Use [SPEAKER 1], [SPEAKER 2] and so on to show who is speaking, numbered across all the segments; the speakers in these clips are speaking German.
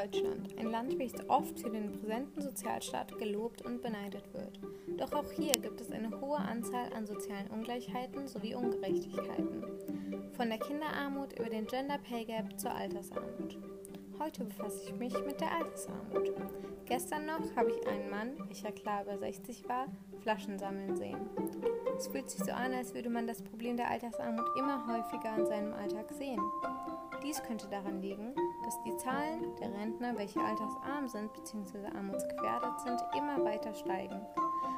[SPEAKER 1] Deutschland, ein Land, welches oft für den präsenten Sozialstaat gelobt und beneidet wird. Doch auch hier gibt es eine hohe Anzahl an sozialen Ungleichheiten sowie Ungerechtigkeiten. Von der Kinderarmut über den Gender Pay Gap zur Altersarmut. Heute befasse ich mich mit der Altersarmut. Gestern noch habe ich einen Mann, welcher klar über 60 war, Flaschen sammeln sehen. Es fühlt sich so an, als würde man das Problem der Altersarmut immer häufiger in seinem Alltag sehen. Dies könnte daran liegen, dass die Zahlen der Rentner, welche altersarm sind bzw. armutsgefährdet sind, immer weiter steigen.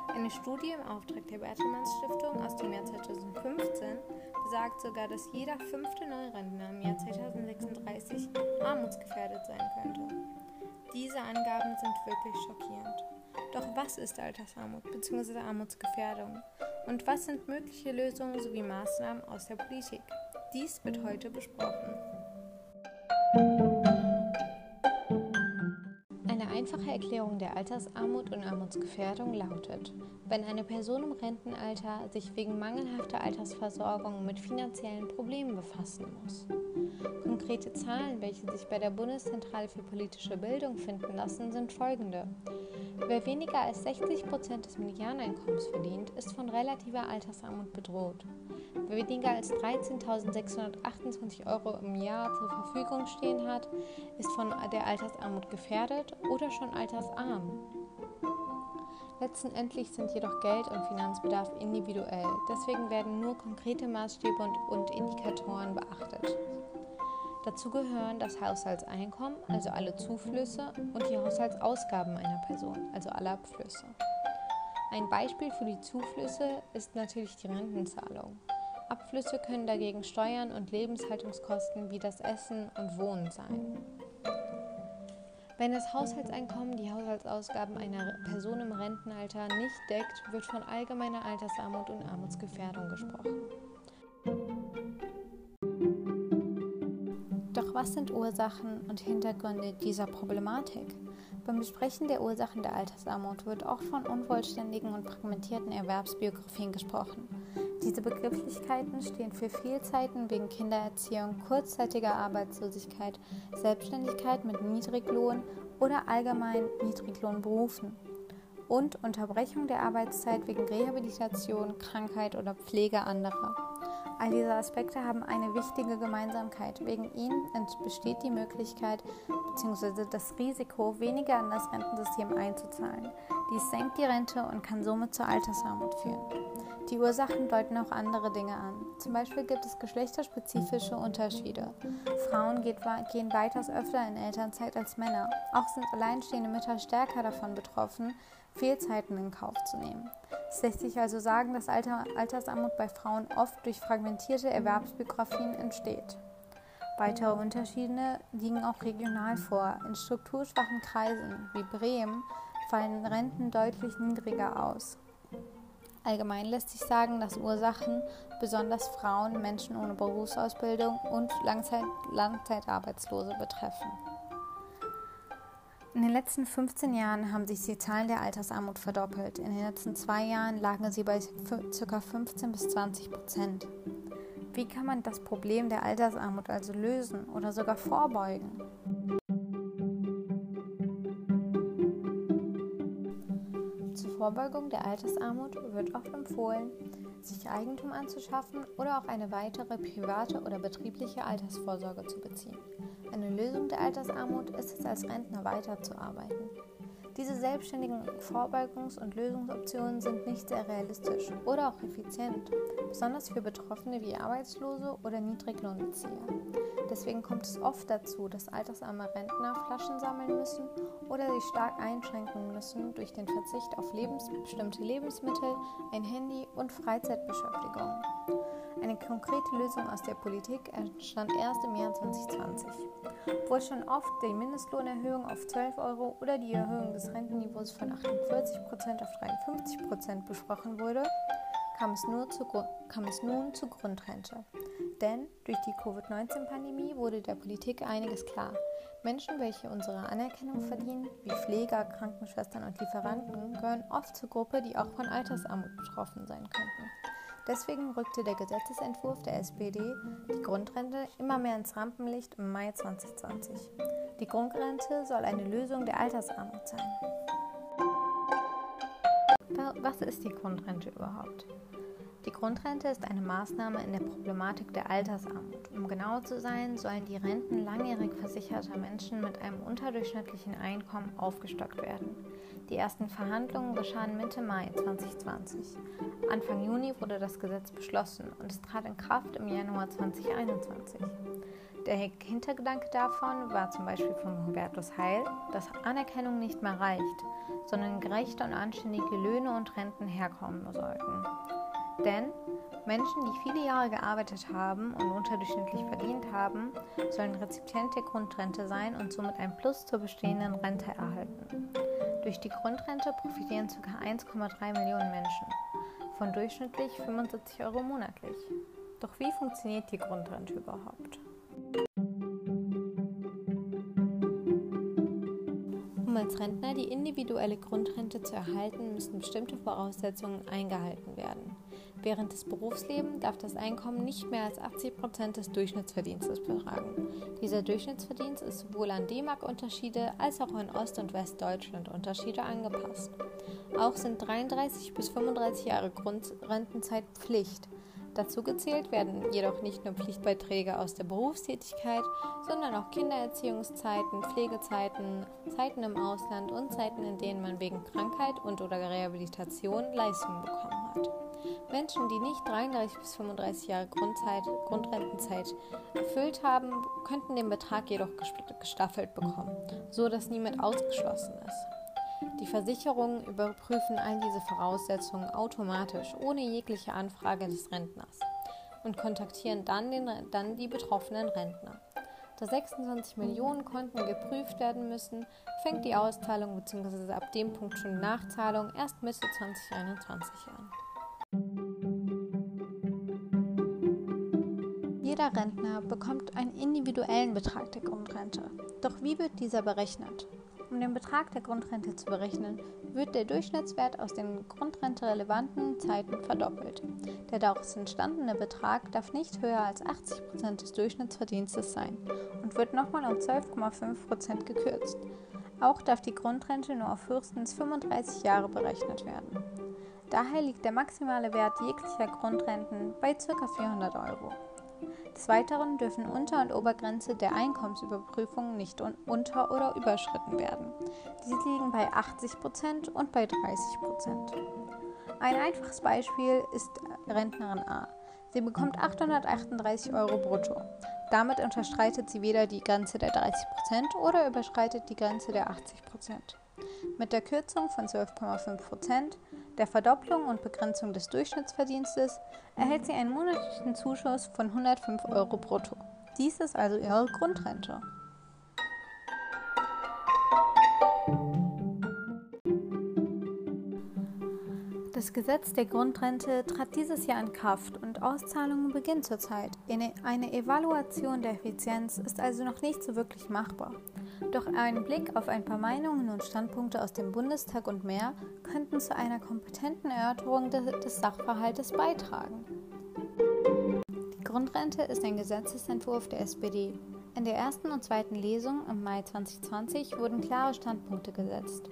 [SPEAKER 1] Eine Studie im Auftrag der Bertelmanns Stiftung aus dem Jahr 2015 besagt sogar, dass jeder fünfte Neurentner im Jahr 2036 armutsgefährdet sein könnte. Diese Angaben sind wirklich schockierend. Doch was ist Altersarmut bzw. Armutsgefährdung? Und was sind mögliche Lösungen sowie Maßnahmen aus der Politik? Dies wird heute besprochen. Einfache Erklärung der Altersarmut und Armutsgefährdung lautet, wenn eine Person im Rentenalter sich wegen mangelhafter Altersversorgung mit finanziellen Problemen befassen muss. Konkrete Zahlen, welche sich bei der Bundeszentrale für politische Bildung finden lassen, sind folgende. Wer weniger als 60 Prozent des Medianeinkommens verdient, ist von relativer Altersarmut bedroht. Wer weniger als 13.628 Euro im Jahr zur Verfügung stehen hat, ist von der Altersarmut gefährdet oder schon altersarm. Letztendlich sind jedoch Geld- und Finanzbedarf individuell, deswegen werden nur konkrete Maßstäbe und, und Indikatoren beachtet. Dazu gehören das Haushaltseinkommen, also alle Zuflüsse, und die Haushaltsausgaben einer Person, also alle Abflüsse. Ein Beispiel für die Zuflüsse ist natürlich die Rentenzahlung. Abflüsse können dagegen Steuern und Lebenshaltungskosten wie das Essen und Wohnen sein. Wenn das Haushaltseinkommen die Haushaltsausgaben einer Person im Rentenalter nicht deckt, wird von allgemeiner Altersarmut und Armutsgefährdung gesprochen. Doch was sind Ursachen und Hintergründe dieser Problematik? Beim Besprechen der Ursachen der Altersarmut wird oft von unvollständigen und fragmentierten Erwerbsbiografien gesprochen. Diese Begrifflichkeiten stehen für Fehlzeiten wegen Kindererziehung, kurzzeitiger Arbeitslosigkeit, Selbstständigkeit mit Niedriglohn oder allgemein Niedriglohnberufen und Unterbrechung der Arbeitszeit wegen Rehabilitation, Krankheit oder Pflege anderer. All diese Aspekte haben eine wichtige Gemeinsamkeit. Wegen ihnen besteht die Möglichkeit bzw. das Risiko, weniger an das Rentensystem einzuzahlen. Dies senkt die Rente und kann somit zur Altersarmut führen. Die Ursachen deuten auch andere Dinge an. Zum Beispiel gibt es geschlechterspezifische Unterschiede. Frauen gehen weitaus öfter in Elternzeit als Männer. Auch sind alleinstehende Mütter stärker davon betroffen, Fehlzeiten in Kauf zu nehmen. Es lässt sich also sagen, dass Alter Altersarmut bei Frauen oft durch fragmentierte Erwerbsbiografien entsteht. Weitere Unterschiede liegen auch regional vor. In strukturschwachen Kreisen wie Bremen fallen Renten deutlich niedriger aus. Allgemein lässt sich sagen, dass Ursachen besonders Frauen, Menschen ohne Berufsausbildung und Langzeit Langzeitarbeitslose betreffen. In den letzten 15 Jahren haben sich die Zahlen der Altersarmut verdoppelt. In den letzten zwei Jahren lagen sie bei ca. 15 bis 20 Prozent. Wie kann man das Problem der Altersarmut also lösen oder sogar vorbeugen? Vorbeugung der Altersarmut wird oft empfohlen, sich Eigentum anzuschaffen oder auch eine weitere private oder betriebliche Altersvorsorge zu beziehen. Eine Lösung der Altersarmut ist es, als Rentner weiterzuarbeiten. Diese selbstständigen Vorbeugungs- und Lösungsoptionen sind nicht sehr realistisch oder auch effizient, besonders für Betroffene wie Arbeitslose oder Niedriglohnbezieher. Deswegen kommt es oft dazu, dass altersarme Rentner Flaschen sammeln müssen oder sich stark einschränken müssen durch den Verzicht auf lebens bestimmte Lebensmittel, ein Handy und Freizeitbeschäftigung. Eine konkrete Lösung aus der Politik entstand erst im Jahr 2020. Obwohl schon oft die Mindestlohnerhöhung auf 12 Euro oder die Erhöhung des Rentenniveaus von 48% auf 53% besprochen wurde, kam es, zu, kam es nun zur Grundrente. Denn durch die Covid-19-Pandemie wurde der Politik einiges klar. Menschen, welche unsere Anerkennung verdienen, wie Pfleger, Krankenschwestern und Lieferanten, gehören oft zur Gruppe, die auch von Altersarmut betroffen sein könnten. Deswegen rückte der Gesetzesentwurf der SPD die Grundrente immer mehr ins Rampenlicht im Mai 2020. Die Grundrente soll eine Lösung der Altersarmut sein. Was ist die Grundrente überhaupt? Grundrente ist eine Maßnahme in der Problematik der Altersarmut. Um genauer zu sein, sollen die Renten langjährig versicherter Menschen mit einem unterdurchschnittlichen Einkommen aufgestockt werden. Die ersten Verhandlungen geschahen Mitte Mai 2020. Anfang Juni wurde das Gesetz beschlossen und es trat in Kraft im Januar 2021. Der Hintergedanke davon war zum Beispiel von Hubertus Heil, dass Anerkennung nicht mehr reicht, sondern gerechte und anständige Löhne und Renten herkommen sollten. Denn Menschen, die viele Jahre gearbeitet haben und unterdurchschnittlich verdient haben, sollen Rezipient der Grundrente sein und somit ein Plus zur bestehenden Rente erhalten. Durch die Grundrente profitieren ca. 1,3 Millionen Menschen von durchschnittlich 75 Euro monatlich. Doch wie funktioniert die Grundrente überhaupt? Als Rentner die individuelle Grundrente zu erhalten, müssen bestimmte Voraussetzungen eingehalten werden. Während des Berufslebens darf das Einkommen nicht mehr als 80 Prozent des Durchschnittsverdienstes betragen. Dieser Durchschnittsverdienst ist sowohl an D-Mark-Unterschiede als auch an Ost- und Westdeutschland-Unterschiede angepasst. Auch sind 33 bis 35 Jahre Grundrentenzeit Pflicht. Dazu gezählt werden jedoch nicht nur Pflichtbeiträge aus der Berufstätigkeit, sondern auch Kindererziehungszeiten, Pflegezeiten, Zeiten im Ausland und Zeiten, in denen man wegen Krankheit und/oder Rehabilitation Leistungen bekommen hat. Menschen, die nicht 33 bis 35 Jahre Grundzeit, Grundrentenzeit erfüllt haben, könnten den Betrag jedoch gestaffelt bekommen, so dass niemand ausgeschlossen ist. Die Versicherungen überprüfen all diese Voraussetzungen automatisch, ohne jegliche Anfrage des Rentners und kontaktieren dann, den, dann die betroffenen Rentner. Da 26 Millionen Konten geprüft werden müssen, fängt die Auszahlung bzw. ab dem Punkt schon Nachzahlung erst Mitte 2021 an. Jeder Rentner bekommt einen individuellen Betrag der Grundrente. Doch wie wird dieser berechnet? Um den Betrag der Grundrente zu berechnen, wird der Durchschnittswert aus den grundrenterelevanten Zeiten verdoppelt. Der daraus entstandene Betrag darf nicht höher als 80% des Durchschnittsverdienstes sein und wird nochmal um 12,5% gekürzt. Auch darf die Grundrente nur auf höchstens 35 Jahre berechnet werden. Daher liegt der maximale Wert jeglicher Grundrenten bei ca. 400 Euro. Des Weiteren dürfen Unter- und Obergrenze der Einkommensüberprüfung nicht unter- oder überschritten werden. Diese liegen bei 80% und bei 30%. Ein einfaches Beispiel ist Rentnerin A. Sie bekommt 838 Euro brutto. Damit unterstreitet sie weder die Grenze der 30% oder überschreitet die Grenze der 80%. Mit der Kürzung von 12,5%, der Verdopplung und Begrenzung des Durchschnittsverdienstes erhält sie einen monatlichen Zuschuss von 105 Euro brutto. Dies ist also ihre Grundrente. Das Gesetz der Grundrente trat dieses Jahr in Kraft und Auszahlungen beginnen zurzeit. Eine Evaluation der Effizienz ist also noch nicht so wirklich machbar. Doch ein Blick auf ein paar Meinungen und Standpunkte aus dem Bundestag und mehr könnten zu einer kompetenten Erörterung des Sachverhaltes beitragen. Die Grundrente ist ein Gesetzesentwurf der SPD. In der ersten und zweiten Lesung im Mai 2020 wurden klare Standpunkte gesetzt.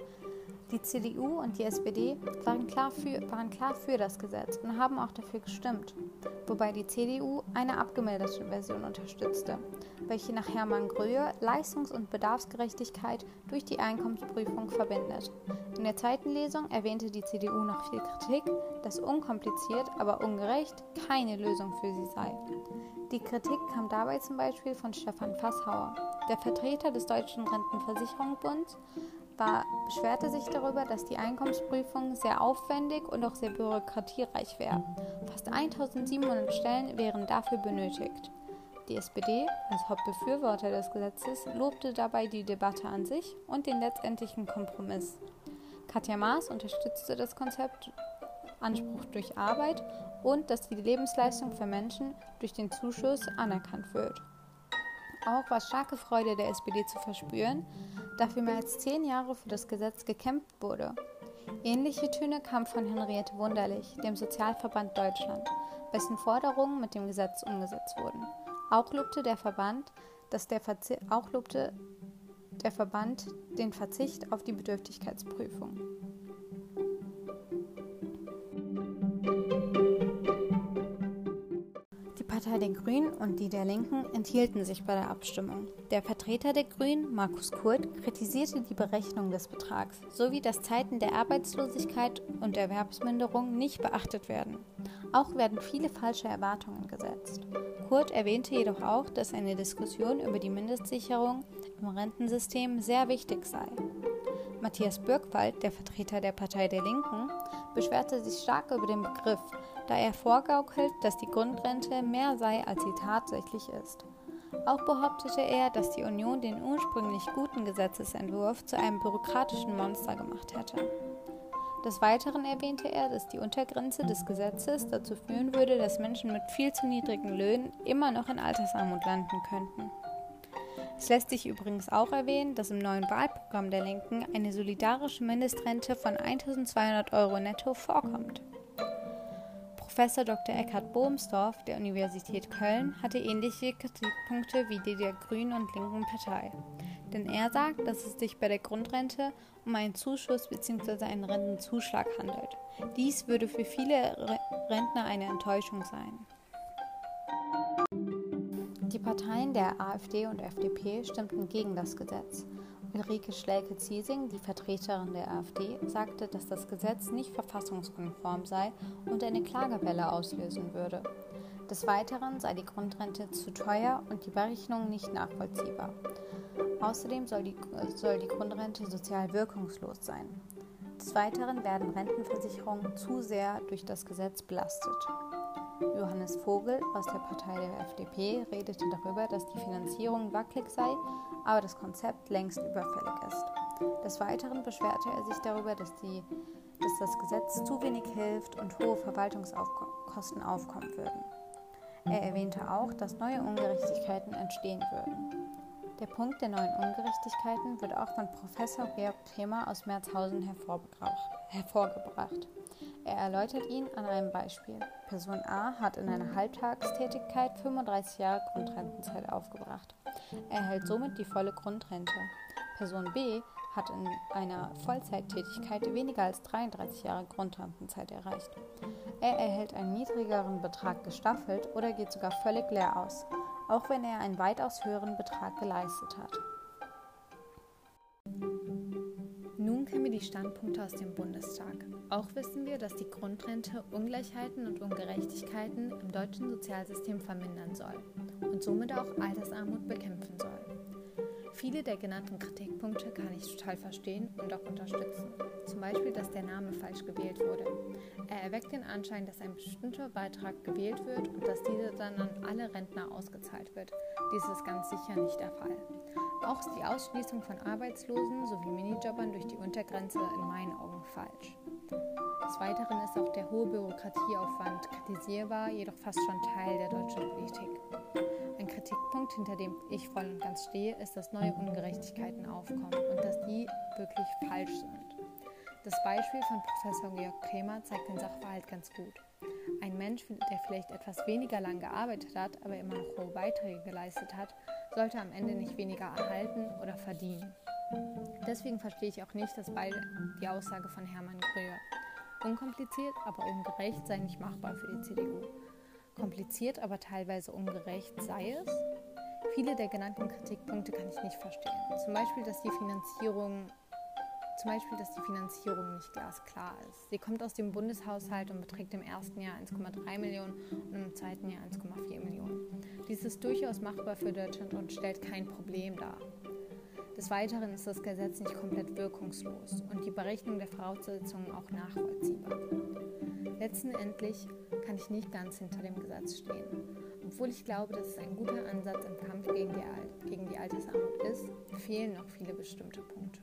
[SPEAKER 1] Die CDU und die SPD waren klar, für, waren klar für das Gesetz und haben auch dafür gestimmt, wobei die CDU eine abgemilderte Version unterstützte, welche nach Hermann Gröhe Leistungs- und Bedarfsgerechtigkeit durch die Einkommensprüfung verbindet. In der zweiten Lesung erwähnte die CDU nach viel Kritik, dass unkompliziert, aber ungerecht keine Lösung für sie sei. Die Kritik kam dabei zum Beispiel von Stefan Fasshauer, der Vertreter des Deutschen Rentenversicherungsbunds, war, beschwerte sich darüber, dass die Einkommensprüfung sehr aufwendig und auch sehr bürokratiereich wäre. Fast 1700 Stellen wären dafür benötigt. Die SPD als Hauptbefürworter des Gesetzes lobte dabei die Debatte an sich und den letztendlichen Kompromiss. Katja Maas unterstützte das Konzept Anspruch durch Arbeit und dass die Lebensleistung für Menschen durch den Zuschuss anerkannt wird. Auch war starke Freude der SPD zu verspüren, da für mehr als zehn Jahre für das Gesetz gekämpft wurde. Ähnliche Töne kamen von Henriette Wunderlich, dem Sozialverband Deutschland, wessen Forderungen mit dem Gesetz umgesetzt wurden. Auch lobte der Verband, dass der auch lobte der Verband den Verzicht auf die Bedürftigkeitsprüfung. Partei der Grünen und die der Linken enthielten sich bei der Abstimmung. Der Vertreter der Grünen, Markus Kurt, kritisierte die Berechnung des Betrags sowie dass Zeiten der Arbeitslosigkeit und Erwerbsminderung nicht beachtet werden. Auch werden viele falsche Erwartungen gesetzt. Kurt erwähnte jedoch auch, dass eine Diskussion über die Mindestsicherung im Rentensystem sehr wichtig sei. Matthias Birkwald, der Vertreter der Partei der Linken, beschwerte sich stark über den Begriff, da er vorgaukelt, dass die Grundrente mehr sei, als sie tatsächlich ist. Auch behauptete er, dass die Union den ursprünglich guten Gesetzesentwurf zu einem bürokratischen Monster gemacht hätte. Des Weiteren erwähnte er, dass die Untergrenze des Gesetzes dazu führen würde, dass Menschen mit viel zu niedrigen Löhnen immer noch in Altersarmut landen könnten. Es lässt sich übrigens auch erwähnen, dass im neuen Wahlprogramm der Linken eine solidarische Mindestrente von 1200 Euro netto vorkommt. Professor Dr. Eckhard Bohmsdorf der Universität Köln hatte ähnliche Kritikpunkte wie die der Grünen und Linken Partei. Denn er sagt, dass es sich bei der Grundrente um einen Zuschuss bzw. einen Rentenzuschlag handelt. Dies würde für viele Rentner eine Enttäuschung sein. Die Parteien der AfD und FDP stimmten gegen das Gesetz. Ulrike Schlelke-Ziesing, die Vertreterin der AfD, sagte, dass das Gesetz nicht verfassungskonform sei und eine Klagewelle auslösen würde. Des Weiteren sei die Grundrente zu teuer und die Berechnung nicht nachvollziehbar. Außerdem soll die, soll die Grundrente sozial wirkungslos sein. Des Weiteren werden Rentenversicherungen zu sehr durch das Gesetz belastet. Johannes Vogel aus der Partei der FDP redete darüber, dass die Finanzierung wackelig sei, aber das Konzept längst überfällig ist. Des Weiteren beschwerte er sich darüber, dass, die, dass das Gesetz zu wenig hilft und hohe Verwaltungskosten aufkommen würden. Er erwähnte auch, dass neue Ungerechtigkeiten entstehen würden. Der Punkt der neuen Ungerechtigkeiten wird auch von Professor Georg Kremer aus Merzhausen hervorgebracht. Er erläutert ihn an einem Beispiel. Person A hat in einer Halbtagstätigkeit 35 Jahre Grundrentenzeit aufgebracht. Er erhält somit die volle Grundrente. Person B hat in einer Vollzeittätigkeit weniger als 33 Jahre Grundrentenzeit erreicht. Er erhält einen niedrigeren Betrag gestaffelt oder geht sogar völlig leer aus, auch wenn er einen weitaus höheren Betrag geleistet hat. Nun kennen wir die Standpunkte aus dem Bundestag. Auch wissen wir, dass die Grundrente Ungleichheiten und Ungerechtigkeiten im deutschen Sozialsystem vermindern soll und somit auch Altersarmut bekämpfen soll. Viele der genannten Kritikpunkte kann ich total verstehen und auch unterstützen. Zum Beispiel, dass der Name falsch gewählt wurde. Er erweckt den Anschein, dass ein bestimmter Beitrag gewählt wird und dass dieser dann an alle Rentner ausgezahlt wird. Dies ist ganz sicher nicht der Fall. Auch ist die Ausschließung von Arbeitslosen sowie Minijobbern durch die Untergrenze in meinen Augen falsch. Des Weiteren ist auch der hohe Bürokratieaufwand kritisierbar, jedoch fast schon Teil der deutschen Politik. Kritikpunkt, hinter dem ich voll und ganz stehe, ist, dass neue Ungerechtigkeiten aufkommen und dass die wirklich falsch sind. Das Beispiel von Professor Georg Kremer zeigt den Sachverhalt ganz gut. Ein Mensch, der vielleicht etwas weniger lang gearbeitet hat, aber immer noch hohe Beiträge geleistet hat, sollte am Ende nicht weniger erhalten oder verdienen. Deswegen verstehe ich auch nicht, dass beide die Aussage von Hermann Gröhe. Unkompliziert, aber ungerecht sei nicht machbar für die CDU. Kompliziert, aber teilweise ungerecht sei es? Viele der genannten Kritikpunkte kann ich nicht verstehen. Zum Beispiel, dass die Finanzierung zum Beispiel, dass die Finanzierung nicht glasklar ist. Sie kommt aus dem Bundeshaushalt und beträgt im ersten Jahr 1,3 Millionen und im zweiten Jahr 1,4 Millionen. Dies ist durchaus machbar für Deutschland und stellt kein Problem dar. Des Weiteren ist das Gesetz nicht komplett wirkungslos und die Berechnung der Voraussetzungen auch nachvollziehbar. Letztendlich kann ich nicht ganz hinter dem Gesetz stehen. Obwohl ich glaube, dass es ein guter Ansatz im Kampf gegen die, gegen die Altersarmut ist, fehlen noch viele bestimmte Punkte.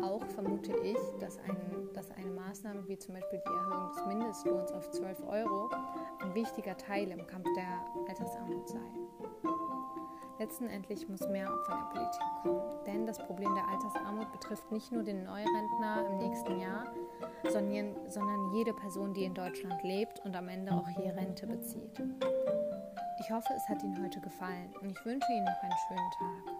[SPEAKER 1] Auch vermute ich, dass, ein, dass eine Maßnahme wie zum Beispiel die Erhöhung des Mindestlohns auf 12 Euro ein wichtiger Teil im Kampf der Altersarmut sei. Letztendlich muss mehr von der Politik kommen, denn das Problem der Altersarmut betrifft nicht nur den Neurentner im nächsten Jahr, sondern, sondern jede Person, die in Deutschland lebt und am Ende auch hier Rente bezieht. Ich hoffe, es hat Ihnen heute gefallen und ich wünsche Ihnen noch einen schönen Tag.